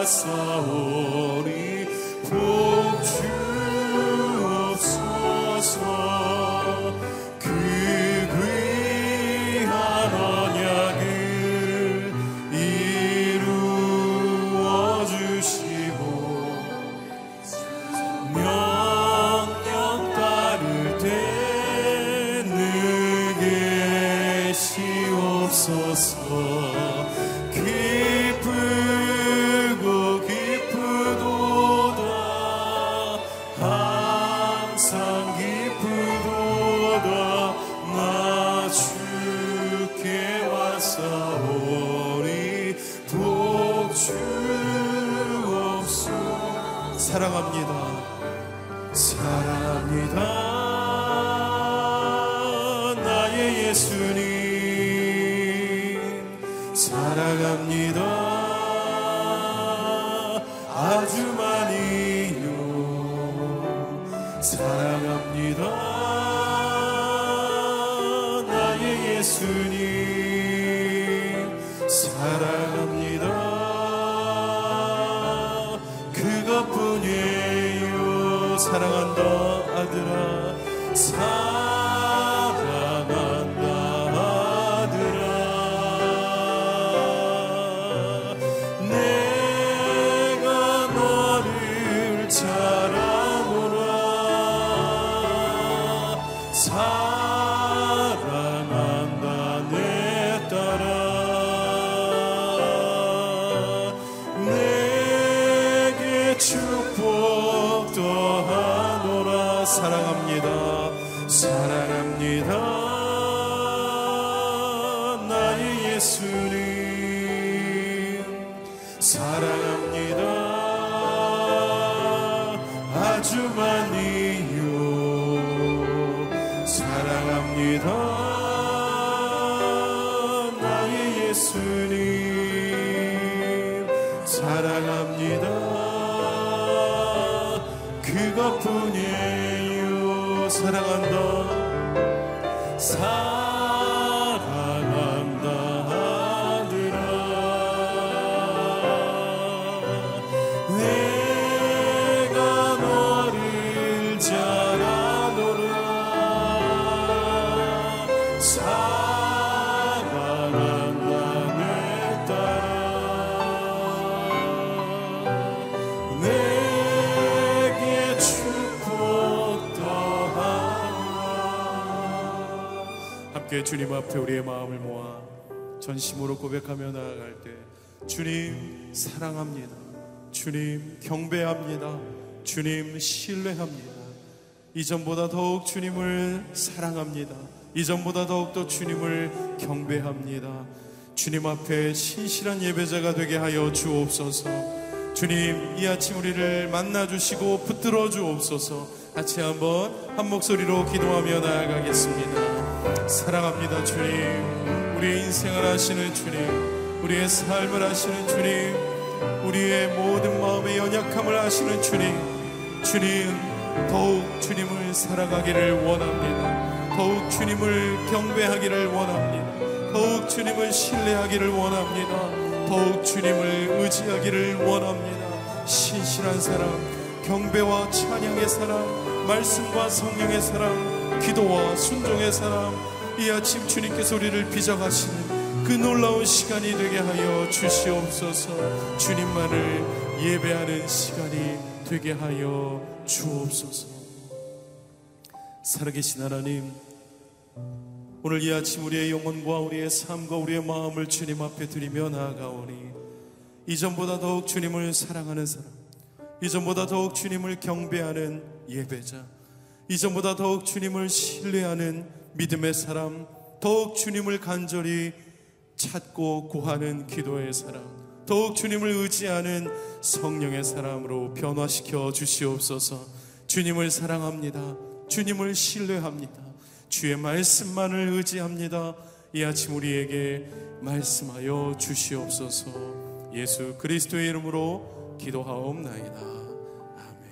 nossa 사랑합니다. 나의 예수님 사랑합니다. 그것뿐이에요. 사랑한다. 예수님 사랑합니다. 그것뿐이에요. 사랑한다. 이렇게 주님 앞에 우리의 마음을 모아 전심으로 고백하며 나아갈 때 주님 사랑합니다. 주님 경배합니다. 주님 신뢰합니다. 이전보다 더욱 주님을 사랑합니다. 이전보다 더욱더 주님을 경배합니다. 주님 앞에 신실한 예배자가 되게 하여 주옵소서. 주님, 이 아침 우리를 만나 주시고 붙들어 주옵소서. 같이 한번 한 목소리로 기도하며 나아가겠습니다. 사랑합니다, 주님. 우리의 인생을 하시는 주님, 우리의 삶을 하시는 주님, 우리의 모든 마음의 연약함을 하시는 주님, 주님, 더욱 주님을 살아가기를 원합니다. 더욱 주님을 경배하기를 원합니다. 더욱 주님을 신뢰하기를 원합니다. 더욱 주님을 의지하기를 원합니다. 신실한 사람, 경배와 찬양의 사람, 말씀과 성령의 사람, 기도와 순종의 사람, 이 아침 주님께서 우리를 빚어가시는 그 놀라운 시간이 되게 하여 주시옵소서. 주님만을 예배하는 시간이 되게 하여 주옵소서. 살아계신 하나님 오늘 이 아침 우리의 영혼과 우리의 삶과 우리의 마음을 주님 앞에 드리며 나아가오니 이전보다 더욱 주님을 사랑하는 사람 이전보다 더욱 주님을 경배하는 예배자 이전보다 더욱 주님을 신뢰하는 믿음의 사람 더욱 주님을 간절히 찾고 구하는 기도의 사람 더욱 주님을 의지하는 성령의 사람으로 변화시켜 주시옵소서. 주님을 사랑합니다. 주님을 신뢰합니다. 주의 말씀만을 의지합니다. 이 아침 우리에게 말씀하여 주시옵소서. 예수 그리스도의 이름으로 기도하옵나이다. 아멘.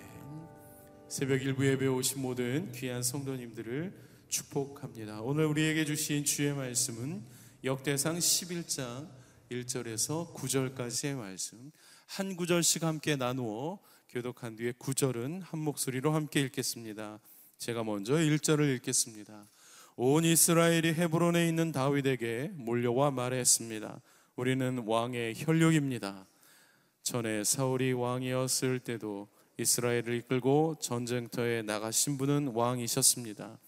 새벽 일부 예배 오신 모든 귀한 성도님들을 축복합니다 오늘 우리에게 주신 주의 말씀은 역대상 11장 1절에서 9절까지의 말씀 한 구절씩 함께 나누어 교독한 뒤에 9절은 한 목소리로 함께 읽겠습니다. 제가 먼저 1절을 읽겠습니다. 온 이스라엘이 헤브론에 있는 다윗에게 몰려와 말했습니다. 우리는 왕의 혈육입니다. 전에 사울이 왕이었을 때도 이스라엘을 이끌고 전쟁터에 나가신 분은 왕이셨습니다.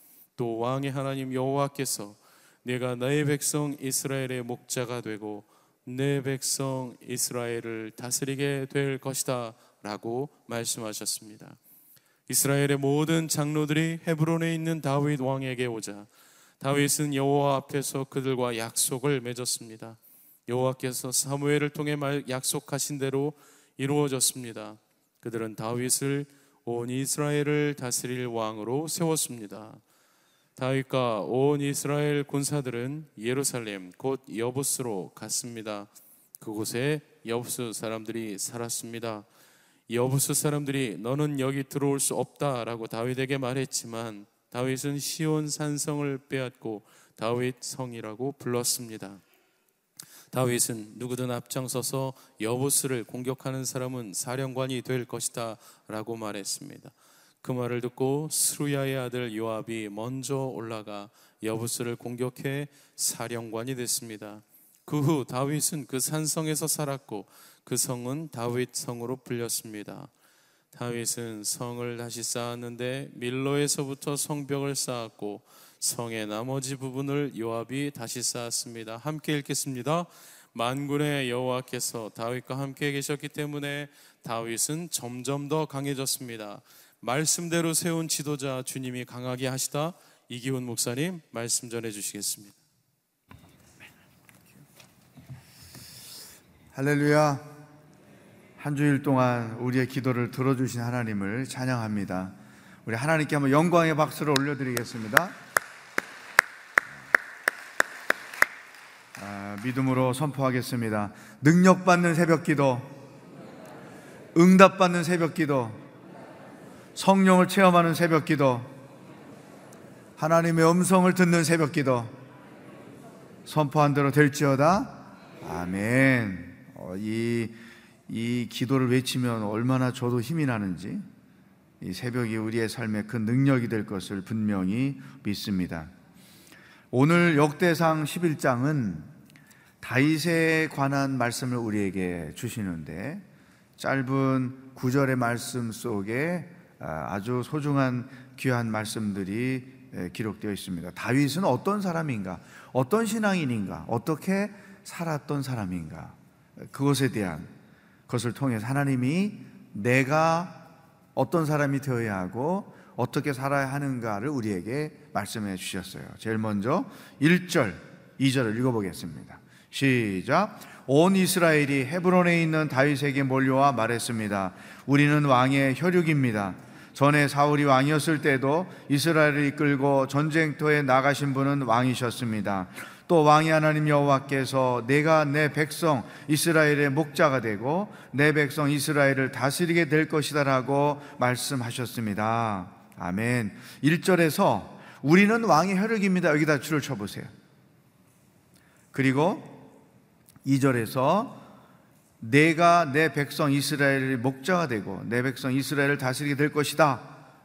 또 왕의 하나님 여호와께서 내가 나의 백성 이스라엘의 목자가 되고 내 백성 이스라엘을 다스리게 될 것이다 라고 말씀하셨습니다. 이스라엘의 모든 장로들이 헤브론에 있는 다윗 왕에게 오자 다윗은 여호와 앞에서 그들과 약속을 맺었습니다. 여호와께서 사무엘을 통해 약속하신 대로 이루어졌습니다. 그들은 다윗을 온 이스라엘을 다스릴 왕으로 세웠습니다. 다윗과 온 이스라엘 군사들은 예루살렘 곧 여부스로 갔습니다. 그곳에 여부스 사람들이 살았습니다. 여부스 사람들이 너는 여기 들어올 수 없다라고 다윗에게 말했지만 다윗은 시온 산성을 빼앗고 다윗 성이라고 불렀습니다. 다윗은 누구든 앞장서서 여부스를 공격하는 사람은 사령관이 될 것이다라고 말했습니다. 그 말을 듣고 스루야의 아들 요압이 먼저 올라가 여부스를 공격해 사령관이 됐습니다. 그 후 다윗은 그 산성에서 살았고 그 성은 다윗 성으로 불렸습니다. 다윗은 성을 다시 쌓았는데 밀로에서부터 성벽을 쌓았고 성의 나머지 부분을 요압이 다시 쌓았습니다. 함께 읽겠습니다. 만군의 여호와께서 다윗과 함께 계셨기 때문에 다윗은 점점 더 강해졌습니다. 말씀대로 세운 지도자 주님이 강하게 하시다 이기훈 목사님 말씀 전해 주시겠습니다. 할렐루야. 한 주일 동안 우리의 기도를 들어주신 하나님을 찬양합니다. 우리 하나님께 한번 영광의 박수를 올려드리겠습니다. 아, 믿음으로 선포하겠습니다. 능력받는 새벽 기도, 응답받는 새벽 기도, 성령을 체험하는 새벽 기도, 하나님의 음성을 듣는 새벽 기도, 선포한 대로 될지어다. 아멘. 어, 이, 이 기도를 외치면 얼마나 저도 힘이 나는지, 이 새벽이 우리의 삶에 큰 능력이 될 것을 분명히 믿습니다. 오늘 역대상 11장은 다윗에 관한 말씀을 우리에게 주시는데 짧은 구절의 말씀 속에 아, 아주 소중한 귀한 말씀들이 기록되어 있습니다. 다윗은 어떤 사람인가? 어떤 신앙인인가? 어떻게 살았던 사람인가? 그것에 대한 것을 통해 하나님이 내가 어떤 사람이 되어야 하고 어떻게 살아야 하는가를 우리에게 말씀해 주셨어요. 제일 먼저 1절, 2절을 읽어보겠습니다. 시작. 온 이스라엘이 헤브론에 있는 다윗에게 몰려와 말했습니다. 우리는 왕의 혈육입니다. 전에 사울이 왕이었을 때도 이스라엘을 이끌고 전쟁터에 나가신 분은 왕이셨습니다. 또 왕이 하나님 여호와께서 내가 내 백성 이스라엘의 목자가 되고 내 백성 이스라엘을 다스리게 될 것이다라고 말씀하셨습니다. 아멘. 1절에서 우리는 왕의 혈육입니다. 여기다 줄을 쳐 보세요. 그리고 2절에서 내가 내 백성 이스라엘의 목자가 되고 내 백성 이스라엘을 다스리게 될 것이다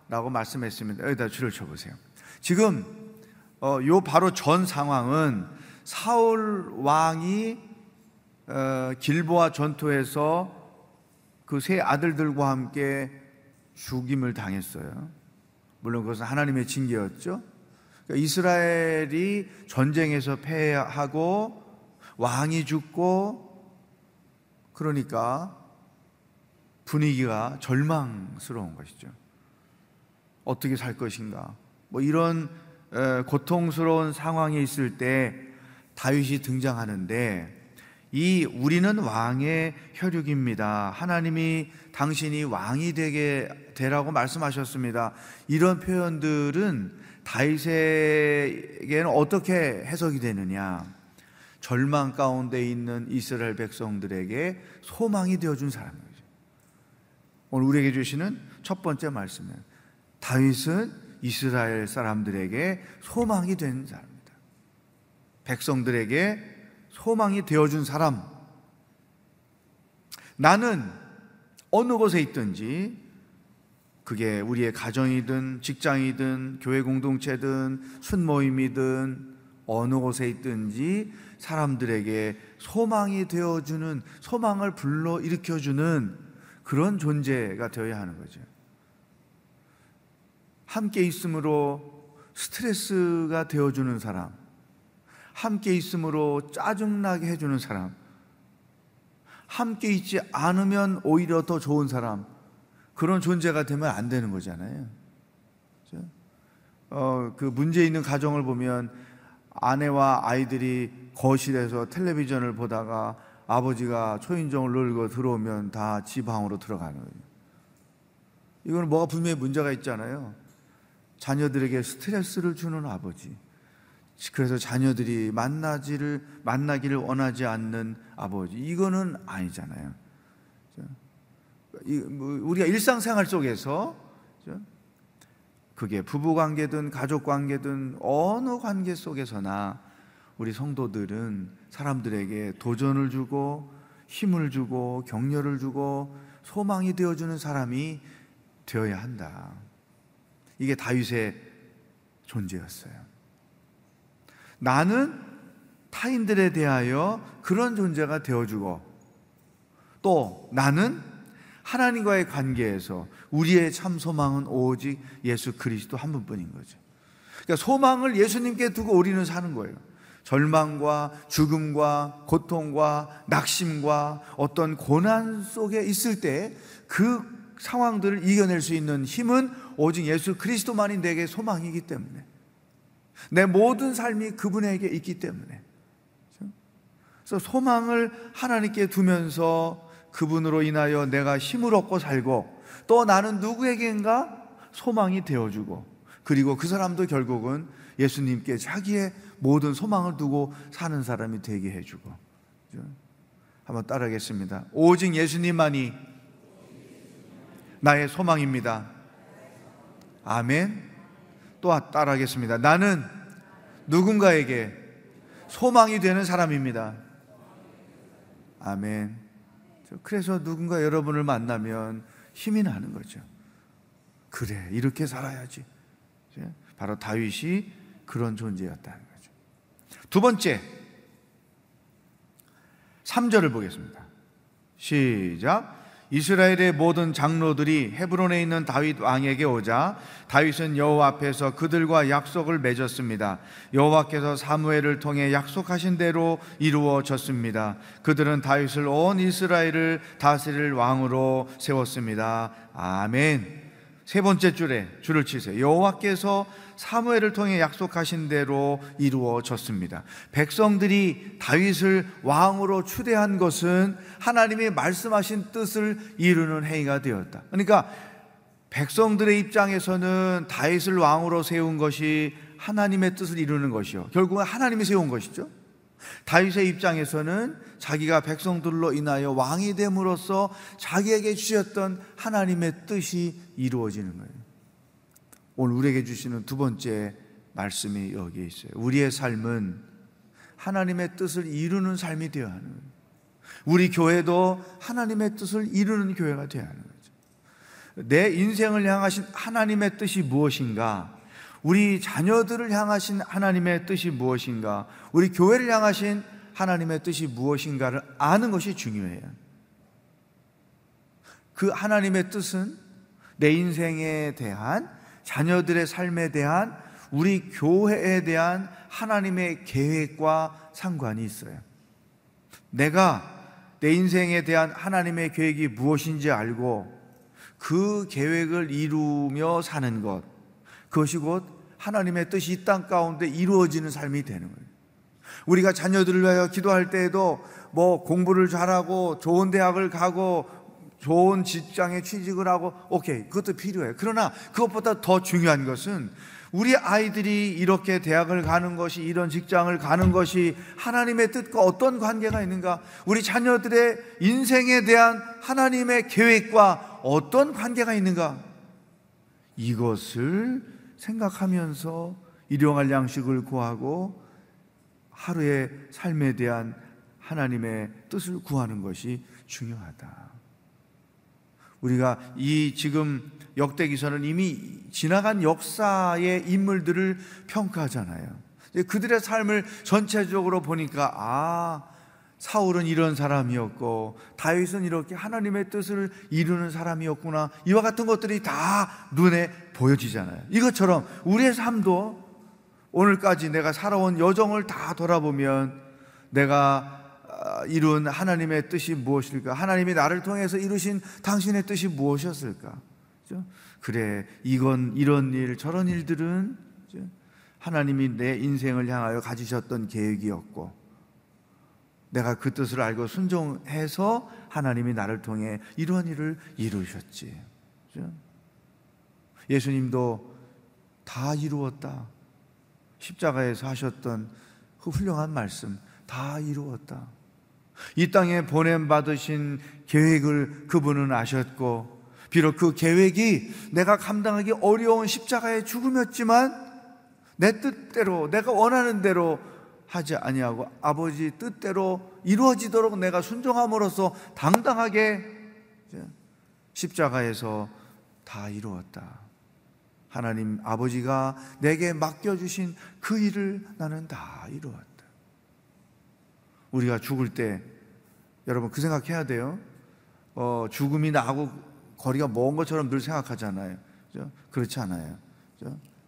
라고 말씀했습니다. 여기다 줄을 쳐보세요. 지금 어, 요 바로 전 상황은 사울 왕이 어, 길보아 전투에서 그 세 아들들과 함께 죽임을 당했어요. 물론 그것은 하나님의 징계였죠. 그러니까 이스라엘이 전쟁에서 패하고 왕이 죽고 그러니까 분위기가 절망스러운 것이죠. 어떻게 살 것인가? 뭐 이런 고통스러운 상황에 있을 때 다윗이 등장하는데 이 우리는 왕의 혈육입니다. 하나님이 당신이 왕이 되게 되라고 말씀하셨습니다. 이런 표현들은 다윗에게는 어떻게 해석이 되느냐? 절망 가운데 있는 이스라엘 백성들에게 소망이 되어준 사람이죠. 오늘 우리에게 주시는 첫 번째 말씀은 다윗은 이스라엘 사람들에게 소망이 된 사람입니다. 백성들에게 소망이 되어준 사람. 나는 어느 곳에 있든지 그게 우리의 가정이든 직장이든 교회 공동체든 순모임이든 어느 곳에 있든지 사람들에게 소망이 되어주는 소망을 불러 일으켜주는 그런 존재가 되어야 하는 거죠. 함께 있음으로 스트레스가 되어주는 사람, 함께 있음으로 짜증나게 해주는 사람, 함께 있지 않으면 오히려 더 좋은 사람, 그런 존재가 되면 안 되는 거잖아요. 어, 그 문제 있는 가정을 보면 아내와 아이들이 거실에서 텔레비전을 보다가 아버지가 초인종을 눌고 들어오면 다 지 방으로 들어가는 거예요. 이거는 뭐가 분명히 문제가 있잖아요. 자녀들에게 스트레스를 주는 아버지. 그래서 자녀들이 만나지를 만나기를 원하지 않는 아버지. 이거는 아니잖아요. 뭐 우리가 일상생활 속에서 그게 부부 관계든 가족 관계든 어느 관계 속에서나 우리 성도들은 사람들에게 도전을 주고 힘을 주고 격려를 주고 소망이 되어주는 사람이 되어야 한다. 이게 다윗의 존재였어요. 나는 타인들에 대하여 그런 존재가 되어주고 또 나는 하나님과의 관계에서 우리의 참 소망은 오직 예수 그리스도 한 분뿐인 거죠. 그러니까 소망을 예수님께 두고 우리는 사는 거예요. 절망과 죽음과 고통과 낙심과 어떤 고난 속에 있을 때 그 상황들을 이겨낼 수 있는 힘은 오직 예수 그리스도만이 내게 소망이기 때문에 내 모든 삶이 그분에게 있기 때문에 그래서 소망을 하나님께 두면서 그분으로 인하여 내가 힘을 얻고 살고 또 나는 누구에게인가 소망이 되어주고 그리고 그 사람도 결국은 예수님께 자기의 모든 소망을 두고 사는 사람이 되게 해주고 한번 따라하겠습니다. 오직 예수님만이 나의 소망입니다. 아멘. 또 따라하겠습니다. 나는 누군가에게 소망이 되는 사람입니다. 아멘. 그래서 누군가 여러분을 만나면 힘이 나는 거죠. 그래, 이렇게 살아야지. 바로 다윗이 그런 존재였다는 거죠. 두 번째, 3절을 보겠습니다. 시작. 이스라엘의 모든 장로들이 헤브론에 있는 다윗 왕에게 오자 다윗은 여호와 앞에서 그들과 약속을 맺었습니다. 여호와께서 사무엘을 통해 약속하신 대로 이루어졌습니다. 그들은 다윗을 온 이스라엘을 다스릴 왕으로 세웠습니다. 아멘. 세 번째 줄에 줄을 치세요. 여호와께서 사무엘을 통해 약속하신 대로 이루어졌습니다. 백성들이 다윗을 왕으로 추대한 것은 하나님이 말씀하신 뜻을 이루는 행위가 되었다. 그러니까 백성들의 입장에서는 다윗을 왕으로 세운 것이 하나님의 뜻을 이루는 것이요. 결국은 하나님이 세운 것이죠. 다윗의 입장에서는 자기가 백성들로 인하여 왕이 됨으로써 자기에게 주셨던 하나님의 뜻이 이루어지는 거예요. 오늘 우리에게 주시는 두 번째 말씀이 여기에 있어요. 우리의 삶은 하나님의 뜻을 이루는 삶이 되어야 하는 거예요. 우리 교회도 하나님의 뜻을 이루는 교회가 되어야 하는 거죠. 내 인생을 향하신 하나님의 뜻이 무엇인가? 우리 자녀들을 향하신 하나님의 뜻이 무엇인가? 우리 교회를 향하신 하나님의 뜻이 무엇인가를 아는 것이 중요해요. 그 하나님의 뜻은 내 인생에 대한 자녀들의 삶에 대한 우리 교회에 대한 하나님의 계획과 상관이 있어요. 내가 내 인생에 대한 하나님의 계획이 무엇인지 알고 그 계획을 이루며 사는 것, 그것이 곧 하나님의 뜻이 이 땅 가운데 이루어지는 삶이 되는 거예요. 우리가 자녀들을 위하여 기도할 때에도 뭐 공부를 잘하고 좋은 대학을 가고 좋은 직장에 취직을 하고 오케이 그것도 필요해. 그러나 그것보다 더 중요한 것은 우리 아이들이 이렇게 대학을 가는 것이 이런 직장을 가는 것이 하나님의 뜻과 어떤 관계가 있는가? 우리 자녀들의 인생에 대한 하나님의 계획과 어떤 관계가 있는가? 이것을 생각하면서 일용할 양식을 구하고 하루의 삶에 대한 하나님의 뜻을 구하는 것이 중요하다. 우리가 이 지금 역대기서는 이미 지나간 역사의 인물들을 평가하잖아요. 그들의 삶을 전체적으로 보니까 아 사울은 이런 사람이었고 다윗은 이렇게 하나님의 뜻을 이루는 사람이었구나. 이와 같은 것들이 다 눈에 보여지잖아요. 이것처럼 우리의 삶도 오늘까지 내가 살아온 여정을 다 돌아보면 내가 아, 이룬 하나님의 뜻이 무엇일까? 하나님이 나를 통해서 이루신 당신의 뜻이 무엇이었을까? 그래, 이건 이런 일, 저런 일들은 하나님이 내 인생을 향하여 가지셨던 계획이었고 내가 그 뜻을 알고 순종해서 하나님이 나를 통해 이러한 일을 이루셨지. 예수님도 다 이루었다. 십자가에서 하셨던 그 훌륭한 말씀 다 이루었다. 이 땅에 보냄 받으신 계획을 그분은 아셨고 비록 그 계획이 내가 감당하기 어려운 십자가의 죽음이었지만 내 뜻대로 내가 원하는 대로 하지 아니하고 아버지 뜻대로 이루어지도록 내가 순종함으로써 당당하게 십자가에서 다 이루었다. 하나님 아버지가 내게 맡겨주신 그 일을 나는 다 이루었다. 우리가 죽을 때 여러분 그 생각해야 돼요. 어, 죽음이 나하고 거리가 먼 것처럼 늘 생각하잖아요. 그렇지 않아요.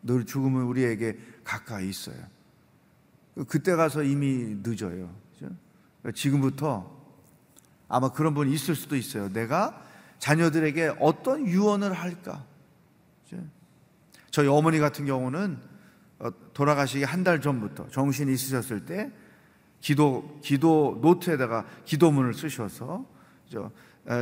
늘 죽음은 우리에게 가까이 있어요. 그때 가서 이미 늦어요. 그러니까 지금부터 아마 그런 분이 있을 수도 있어요. 내가 자녀들에게 어떤 유언을 할까? 저희 어머니 같은 경우는 어, 돌아가시기 한 달 전부터 정신이 있으셨을 때 기도 기도 노트에다가 기도문을 쓰셔서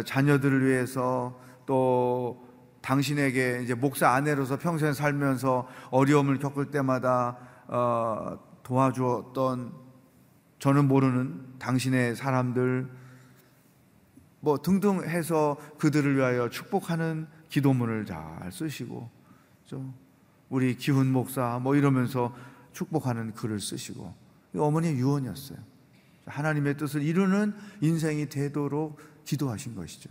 자녀들을 위해서 또 당신에게 이제 목사 아내로서 평생 살면서 어려움을 겪을 때마다 어, 도와주었던 저는 모르는 당신의 사람들 뭐 등등 해서 그들을 위하여 축복하는 기도문을 잘 쓰시고 우리 기훈 목사 뭐 이러면서 축복하는 글을 쓰시고 어머니의 유언이었어요. 하나님의 뜻을 이루는 인생이 되도록 기도하신 것이죠.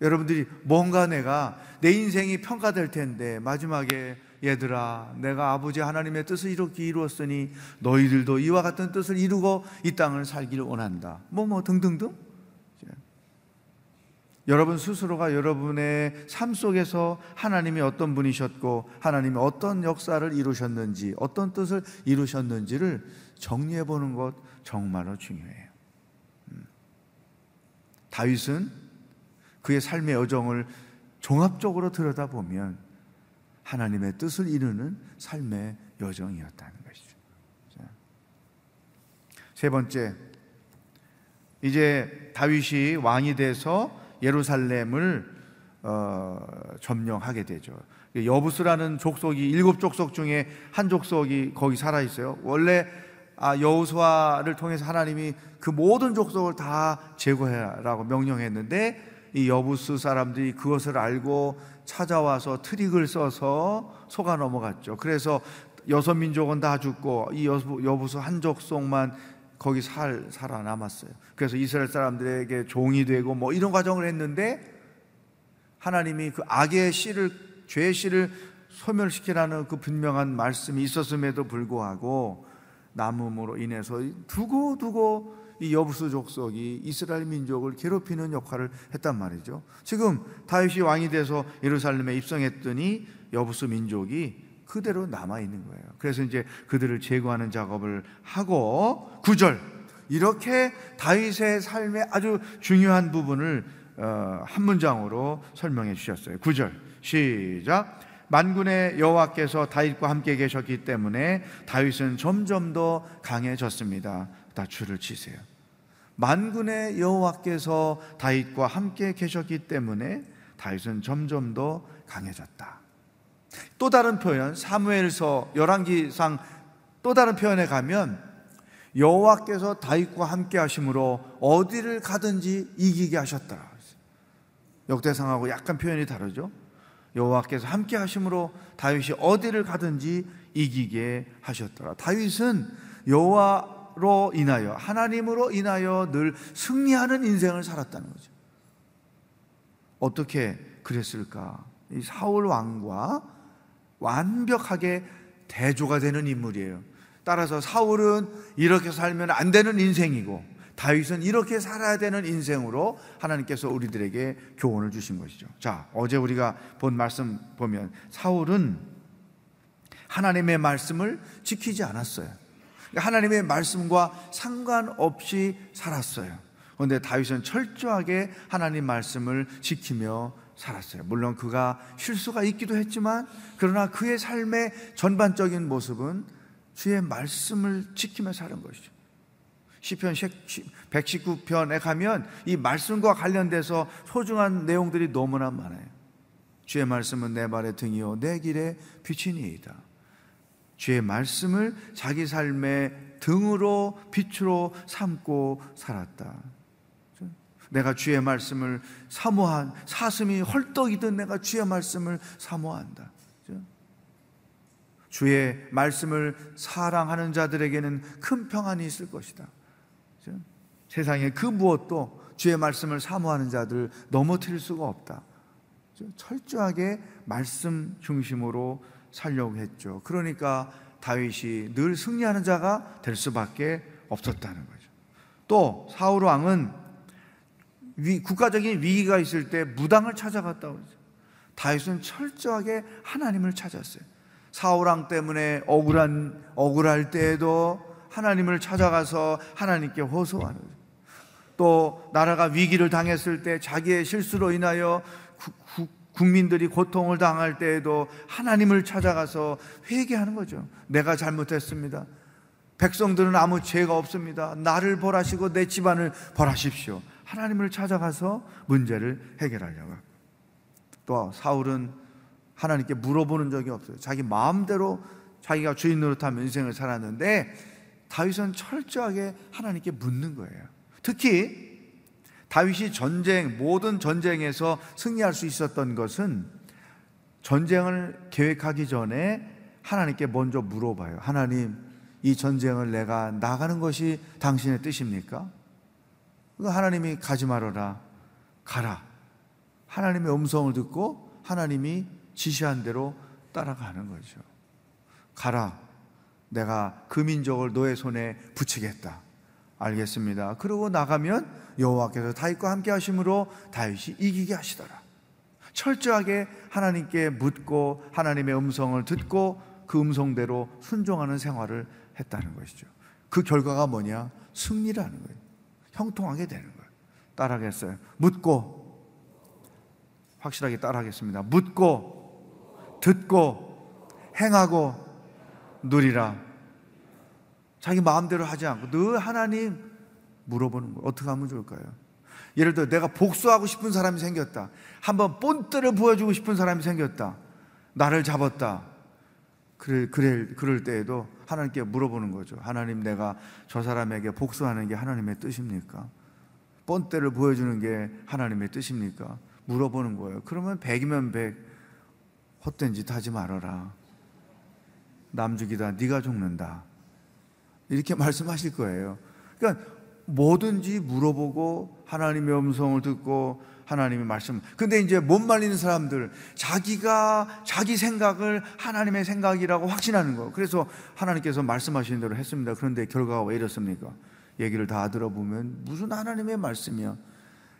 여러분들이 뭔가 내가 내 인생이 평가될 텐데 마지막에 얘들아 내가 아버지 하나님의 뜻을 이렇게 이루었으니 너희들도 이와 같은 뜻을 이루고 이 땅을 살기를 원한다. 뭐뭐 뭐 등등등. 여러분 스스로가 여러분의 삶 속에서 하나님이 어떤 분이셨고 하나님이 어떤 역사를 이루셨는지 어떤 뜻을 이루셨는지를 정리해 보는 것 정말로 중요해요. 음. 다윗은 그의 삶의 여정을 종합적으로 들여다보면 하나님의 뜻을 이루는 삶의 여정이었다는 것이죠. 세 번째, 이제 다윗이 왕이 돼서 예루살렘을 어, 점령하게 되죠. 여부스라는 족속이 일곱 족속 중에 한 족속이 거기 살아 있어요. 원래 아, 여호수아를 통해서 하나님이 그 모든 족속을 다 제거해라라고 명령했는데 이 여부스 사람들이 그것을 알고 찾아와서 트릭을 써서 속아 넘어갔죠. 그래서 여섯 민족은 다 죽고 이 여부스 한 족속만 거기 살 살아남았어요. 그래서 이스라엘 사람들에게 종이 되고 뭐 이런 과정을 했는데 하나님이 그 악의 씨를 죄의 씨를 소멸시키라는 그 분명한 말씀이 있었음에도 불구하고 남음으로 인해서 두고 두고 이 여부스 족속이 이스라엘 민족을 괴롭히는 역할을 했단 말이죠. 지금 다윗이 왕이 돼서 예루살렘에 입성했더니 여부스 민족이 그대로 남아 있는 거예요. 그래서 이제 그들을 제거하는 작업을 하고 구절 이렇게 다윗의 삶의 아주 중요한 부분을 어, 한 문장으로 설명해 주셨어요. 구절 시작. 만군의 여호와께서 다윗과 함께 계셨기 때문에 다윗은 점점 더 강해졌습니다. 다 줄을 치세요. 만군의 여호와께서 다윗과 함께 계셨기 때문에 다윗은 점점 더 강해졌다. 또 다른 표현 사무엘서 열왕기상 또 다른 표현에 가면 여호와께서 다윗과 함께 하심으로 어디를 가든지 이기게 하셨다. 역대상하고 약간 표현이 다르죠. 여호와께서 함께 하심으로 다윗이 어디를 가든지 이기게 하셨더라. 다윗은 여호와 로 인하여 하나님으로 인하여 늘 승리하는 인생을 살았다는 거죠. 어떻게 그랬을까? 이 사울 왕과 완벽하게 대조가 되는 인물이에요. 따라서 사울은 이렇게 살면 안 되는 인생이고 다윗은 이렇게 살아야 되는 인생으로 하나님께서 우리들에게 교훈을 주신 것이죠. 자, 어제 우리가 본 말씀 보면 사울은 하나님의 말씀을 지키지 않았어요. 그러니까 하나님의 말씀과 상관없이 살았어요. 그런데 다윗은 철저하게 하나님 말씀을 지키며 살았어요. 물론 그가 실수가 있기도 했지만 그러나 그의 삶의 전반적인 모습은 주의 말씀을 지키며 사는 것이죠. 시편 119편에 가면 이 말씀과 관련돼서 소중한 내용들이 너무나 많아요. 주의 말씀은 내 발의 등이요 내 길의 빛이니이다. 주의 말씀을 자기 삶의 등으로 빛으로 삼고 살았다. 내가 주의 말씀을 사모한 사슴이 헐떡이든 내가 주의 말씀을 사모한다. 주의 말씀을 사랑하는 자들에게는 큰 평안이 있을 것이다. 세상에 그 무엇도 주의 말씀을 사모하는 자들 넘어뜨릴 수가 없다. 철저하게 말씀 중심으로 살려고 했죠. 그러니까 다윗이 늘 승리하는 자가 될 수밖에 없었다는 거죠. 또 사울 왕은 위, 국가적인 위기가 있을 때 무당을 찾아갔다고 그러죠. 다윗은 철저하게 하나님을 찾았어요. 사울 왕 때문에 억울한 억울할 때에도 하나님을 찾아가서 하나님께 호소하는 거죠. 또 나라가 위기를 당했을 때 자기의 실수로 인하여 구, 국 민들이 고통을 당할 때에도 하나님을 찾아가서 회개하는 거죠. 내가 잘못했습니다. 백성들은 아무 죄가 없습니다. 나를 벌하시고 내 집안을 벌하십시오. 하나님을 찾아가서 문제를 해결하려고. 또 사울은 하나님께 물어보는 적이 없어요. 자기 마음대로 자기가 주인 노릇하며 인생을 살았는데 다윗은 철저하게 하나님께 묻는 거예요. 특히 다윗이 전쟁 모든 전쟁에서 승리할 수 있었던 것은 전쟁을 계획하기 전에 하나님께 먼저 물어봐요. 하나님, 이 전쟁을 내가 나가는 것이 당신의 뜻입니까? 하나님이 가지 말아라. 가라. 하나님의 음성을 듣고 하나님이 지시한 대로 따라가는 거죠. 가라. 내가 그 민족을 너의 손에 붙이겠다. 알겠습니다. 그러고 나가면 여호와께서 다윗과 함께 하심으로 다윗이 이기게 하시더라. 철저하게 하나님께 묻고 하나님의 음성을 듣고 그 음성대로 순종하는 생활을 했다는 것이죠. 그 결과가 뭐냐? 승리라는 거예요. 형통하게 되는 거예요. 따라하겠어요. 묻고 확실하게 따라하겠습니다. 묻고 듣고 행하고 누리라. 자기 마음대로 하지 않고 늘 하나님 물어보는 거 어떻게 하면 좋을까요? 예를 들어 내가 복수하고 싶은 사람이 생겼다. 한번 본때를 보여주고 싶은 사람이 생겼다. 나를 잡았다. 그래, 그래, 그럴 때에도 하나님께 물어보는 거죠. 하나님 내가 저 사람에게 복수하는 게 하나님의 뜻입니까? 본때를 보여주는 게 하나님의 뜻입니까? 물어보는 거예요. 그러면 백이면 백 헛된 짓 하지 말아라. 남 죽이다 네가 죽는다. 이렇게 말씀하실 거예요. 그러니까 뭐든지 물어보고 하나님의 음성을 듣고 하나님의 말씀. 근데 이제 못 말리는 사람들, 자기가 자기 생각을 하나님의 생각이라고 확신하는 거. 그래서 하나님께서 말씀하시는 대로 했습니다. 그런데 결과가 왜 이렇습니까? 얘기를 다 들어보면 무슨 하나님의 말씀이야.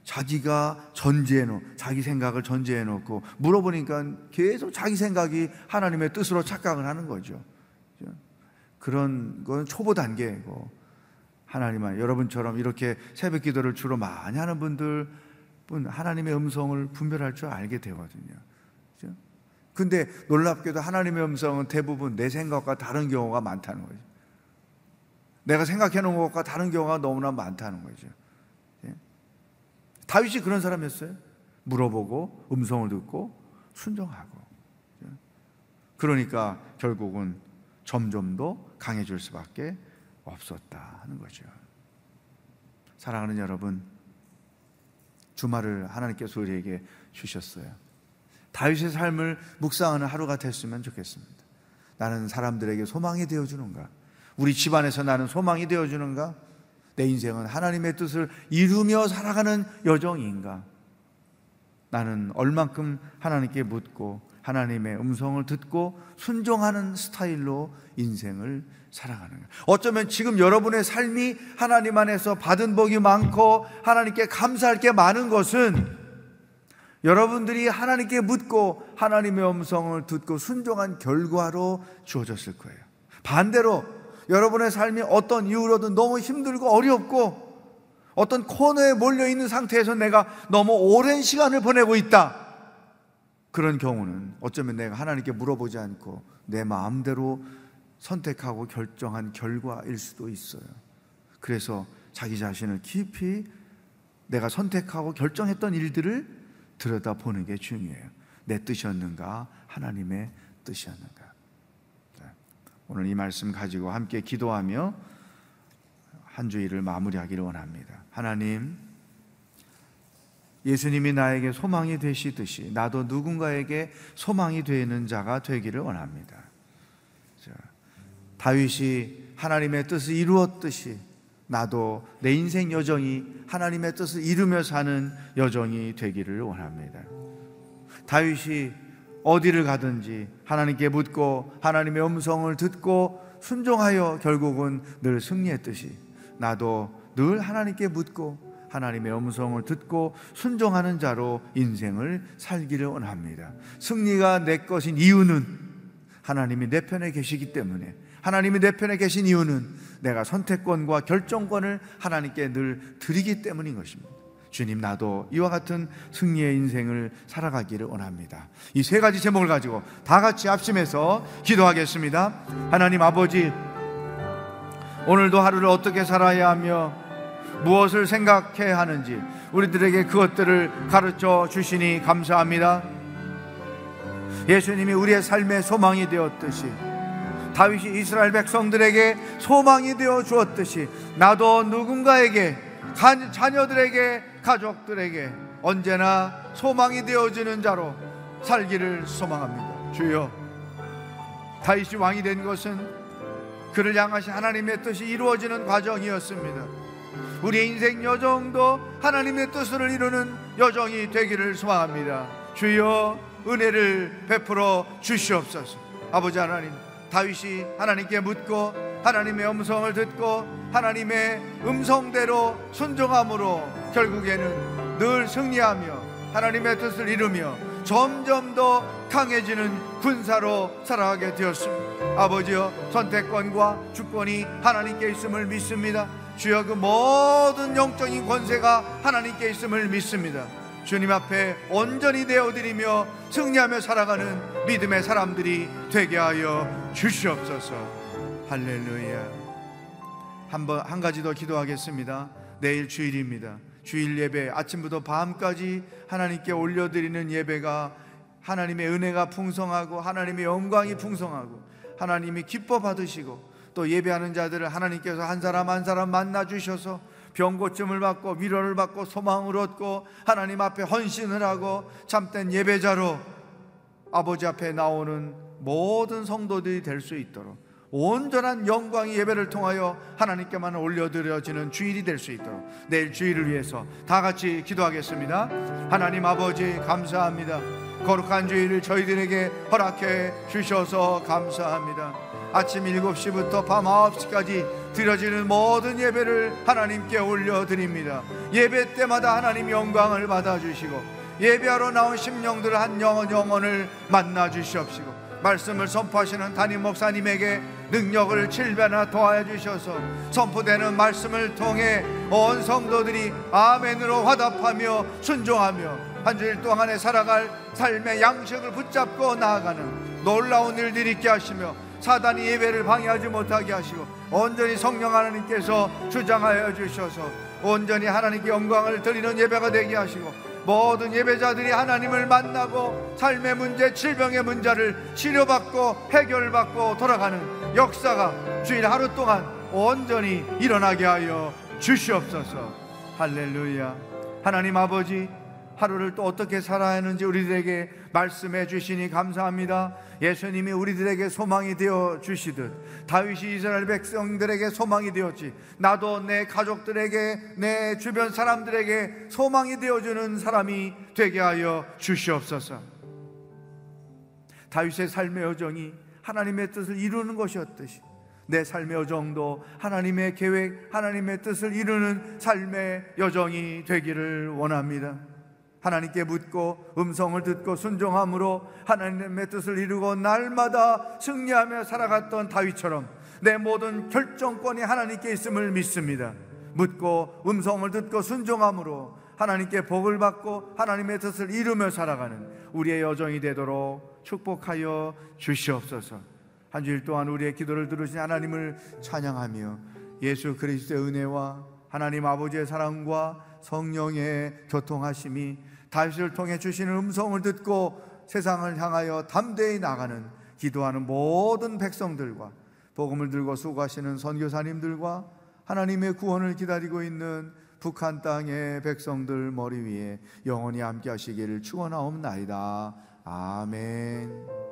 자기가 전제해 놓, 자기 생각을 전제해 놓고 물어보니까 계속 자기 생각이 하나님의 뜻으로 착각을 하는 거죠. 그런 건 초보 단계고 하나님은 여러분처럼 이렇게 새벽 기도를 주로 많이 하는 분들 분 하나님의 음성을 분별할 줄 알게 되거든요. 그죠? 근데 놀랍게도 하나님의 음성은 대부분 내 생각과 다른 경우가 많다는 거죠. 내가 생각해 놓은 것과 다른 경우가 너무나 많다는 거죠. 예? 다윗이 그런 사람이었어요. 물어보고 음성을 듣고 순종하고. 그러니까 결국은 점점 더 강해질 수밖에 없었다 하는 거죠. 사랑하는 여러분, 주말을 하나님께서 우리에게 주셨어요. 다윗의 삶을 묵상하는 하루가 됐으면 좋겠습니다. 나는 사람들에게 소망이 되어 주는가? 우리 집안에서 나는 소망이 되어 주는가? 내 인생은 하나님의 뜻을 이루며 살아가는 여정인가? 나는 얼만큼 하나님께 묻고 하나님의 음성을 듣고 순종하는 스타일로 인생을 살아가는 거예요. 어쩌면 지금 여러분의 삶이 하나님 안에서 받은 복이 많고 하나님께 감사할 게 많은 것은 여러분들이 하나님께 묻고 하나님의 음성을 듣고 순종한 결과로 주어졌을 거예요. 반대로 여러분의 삶이 어떤 이유로든 너무 힘들고 어렵고 어떤 코너에 몰려 있는 상태에서 내가 너무 오랜 시간을 보내고 있다. 그런 경우는 어쩌면 내가 하나님께 물어보지 않고 내 마음대로 선택하고 결정한 결과일 수도 있어요. 그래서 자기 자신을 깊이 내가 선택하고 결정했던 일들을 들여다보는 게 중요해요. 내 뜻이었는가? 하나님의 뜻이었는가? 오늘 이 말씀 가지고 함께 기도하며 한 주일을 마무리하기를 원합니다. 하나님, 예수님이 나에게 소망이 되시듯이 나도 누군가에게 소망이 되는 자가 되기를 원합니다. 다윗이 하나님의 뜻을 이루었듯이 나도 내 인생 여정이 하나님의 뜻을 이루며 사는 여정이 되기를 원합니다. 다윗이 어디를 가든지 하나님께 묻고 하나님의 음성을 듣고 순종하여 결국은 늘 승리했듯이 나도 늘 하나님께 묻고 하나님의 음성을 듣고 순종하는 자로 인생을 살기를 원합니다. 승리가 내 것인 이유는 하나님이 내 편에 계시기 때문에 하나님이 내 편에 계신 이유는 내가 선택권과 결정권을 하나님께 늘 드리기 때문인 것입니다. 주님, 나도 이와 같은 승리의 인생을 살아가기를 원합니다. 이 세 가지 제목을 가지고 다 같이 합심해서 기도하겠습니다. 하나님 아버지, 오늘도 하루를 어떻게 살아야 하며 무엇을 생각해야 하는지 우리들에게 그것들을 가르쳐 주시니 감사합니다. 예수님이 우리의 삶의 소망이 되었듯이 다윗이 이스라엘 백성들에게 소망이 되어 주었듯이 나도 누군가에게 자녀들에게 가족들에게 언제나 소망이 되어주는 자로 살기를 소망합니다. 주여 다윗이 왕이 된 것은 그를 향하신 하나님의 뜻이 이루어지는 과정이었습니다. 우리 인생 여정도 하나님의 뜻을 이루는 여정이 되기를 소망합니다. 주여 은혜를 베풀어 주시옵소서. 아버지 하나님 다윗이 하나님께 묻고 하나님의 음성을 듣고 하나님의 음성대로 순종함으로 결국에는 늘 승리하며 하나님의 뜻을 이루며 점점 더 강해지는 군사로 살아가게 되었습니다. 아버지여 선택권과 주권이 하나님께 있음을 믿습니다. 주여 그 모든 영적인 권세가 하나님께 있음을 믿습니다. 주님 앞에 온전히 되어드리며 승리하며 살아가는 믿음의 사람들이 되게 하여 주시옵소서. 할렐루야. 한번 한 가지 더 기도하겠습니다. 내일 주일입니다. 주일 예배 아침부터 밤까지 하나님께 올려드리는 예배가 하나님의 은혜가 풍성하고 하나님의 영광이 풍성하고 하나님이 기뻐 받으시고 또 예배하는 자들을 하나님께서 한 사람 한 사람 만나 주셔서 병고침을 받고 위로를 받고 소망을 얻고 하나님 앞에 헌신을 하고 참된 예배자로 아버지 앞에 나오는 모든 성도들이 될 수 있도록 온전한 영광의 예배를 통하여 하나님께만 올려드려지는 주일이 될 수 있도록 내일 주일을 위해서 다 같이 기도하겠습니다. 하나님 아버지 감사합니다. 거룩한 주일을 저희들에게 허락해 주셔서 감사합니다. 아침 7시부터 밤 9시까지 드려지는 모든 예배를 하나님께 올려드립니다. 예배 때마다 하나님 영광을 받아주시고 예배하러 나온 심령들 한 영혼 영혼을 만나 주시옵시고 말씀을 선포하시는 담임 목사님에게 능력을 칠배나 도하여 주셔서 선포되는 말씀을 통해 온 성도들이 아멘으로 화답하며 순종하며 한 주일 동안에 살아갈 삶의 양식을 붙잡고 나아가는 놀라운 일들이 있게 하시며 사단이 예배를 방해하지 못하게 하시고 온전히 성령 하나님께서 주장하여 주셔서 온전히 하나님께 영광을 드리는 예배가 되게 하시고 모든 예배자들이 하나님을 만나고 삶의 문제, 질병의 문제를 치료받고 해결받고 돌아가는 역사가 주일 하루 동안 온전히 일어나게 하여 주시옵소서. 할렐루야. 하나님 아버지 하루를 또 어떻게 살아야 하는지 우리들에게 말씀해 주시니 감사합니다. 예수님이 우리들에게 소망이 되어 주시듯 다윗이 이스라엘 백성들에게 소망이 되었지. 나도 내 가족들에게 내 주변 사람들에게 소망이 되어 주는 사람이 되게 하여 주시옵소서. 다윗의 삶의 여정이 하나님의 뜻을 이루는 것이었듯이 내 삶의 여정도 하나님의 계획, 하나님의 뜻을 이루는 삶의 여정이 되기를 원합니다. 하나님께 묻고 음성을 듣고 순종함으로 하나님의 뜻을 이루고 날마다 승리하며 살아갔던 다윗처럼 내 모든 결정권이 하나님께 있음을 믿습니다. 묻고 음성을 듣고 순종함으로 하나님께 복을 받고 하나님의 뜻을 이루며 살아가는 우리의 여정이 되도록 축복하여 주시옵소서. 한 주일 동안 우리의 기도를 들으신 하나님을 찬양하며 예수 그리스도의 은혜와 하나님 아버지의 사랑과 성령의 교통하심이 다윗을 통해 주시는 음성을 듣고 세상을 향하여 담대히 나가는 기도하는 모든 백성들과 복음을 들고 수고하시는 선교사님들과 하나님의 구원을 기다리고 있는 북한 땅의 백성들 머리 위에 영원히 함께 하시기를 축원하옵나이다. 아멘.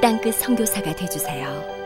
땅끝 성교사가 되주세요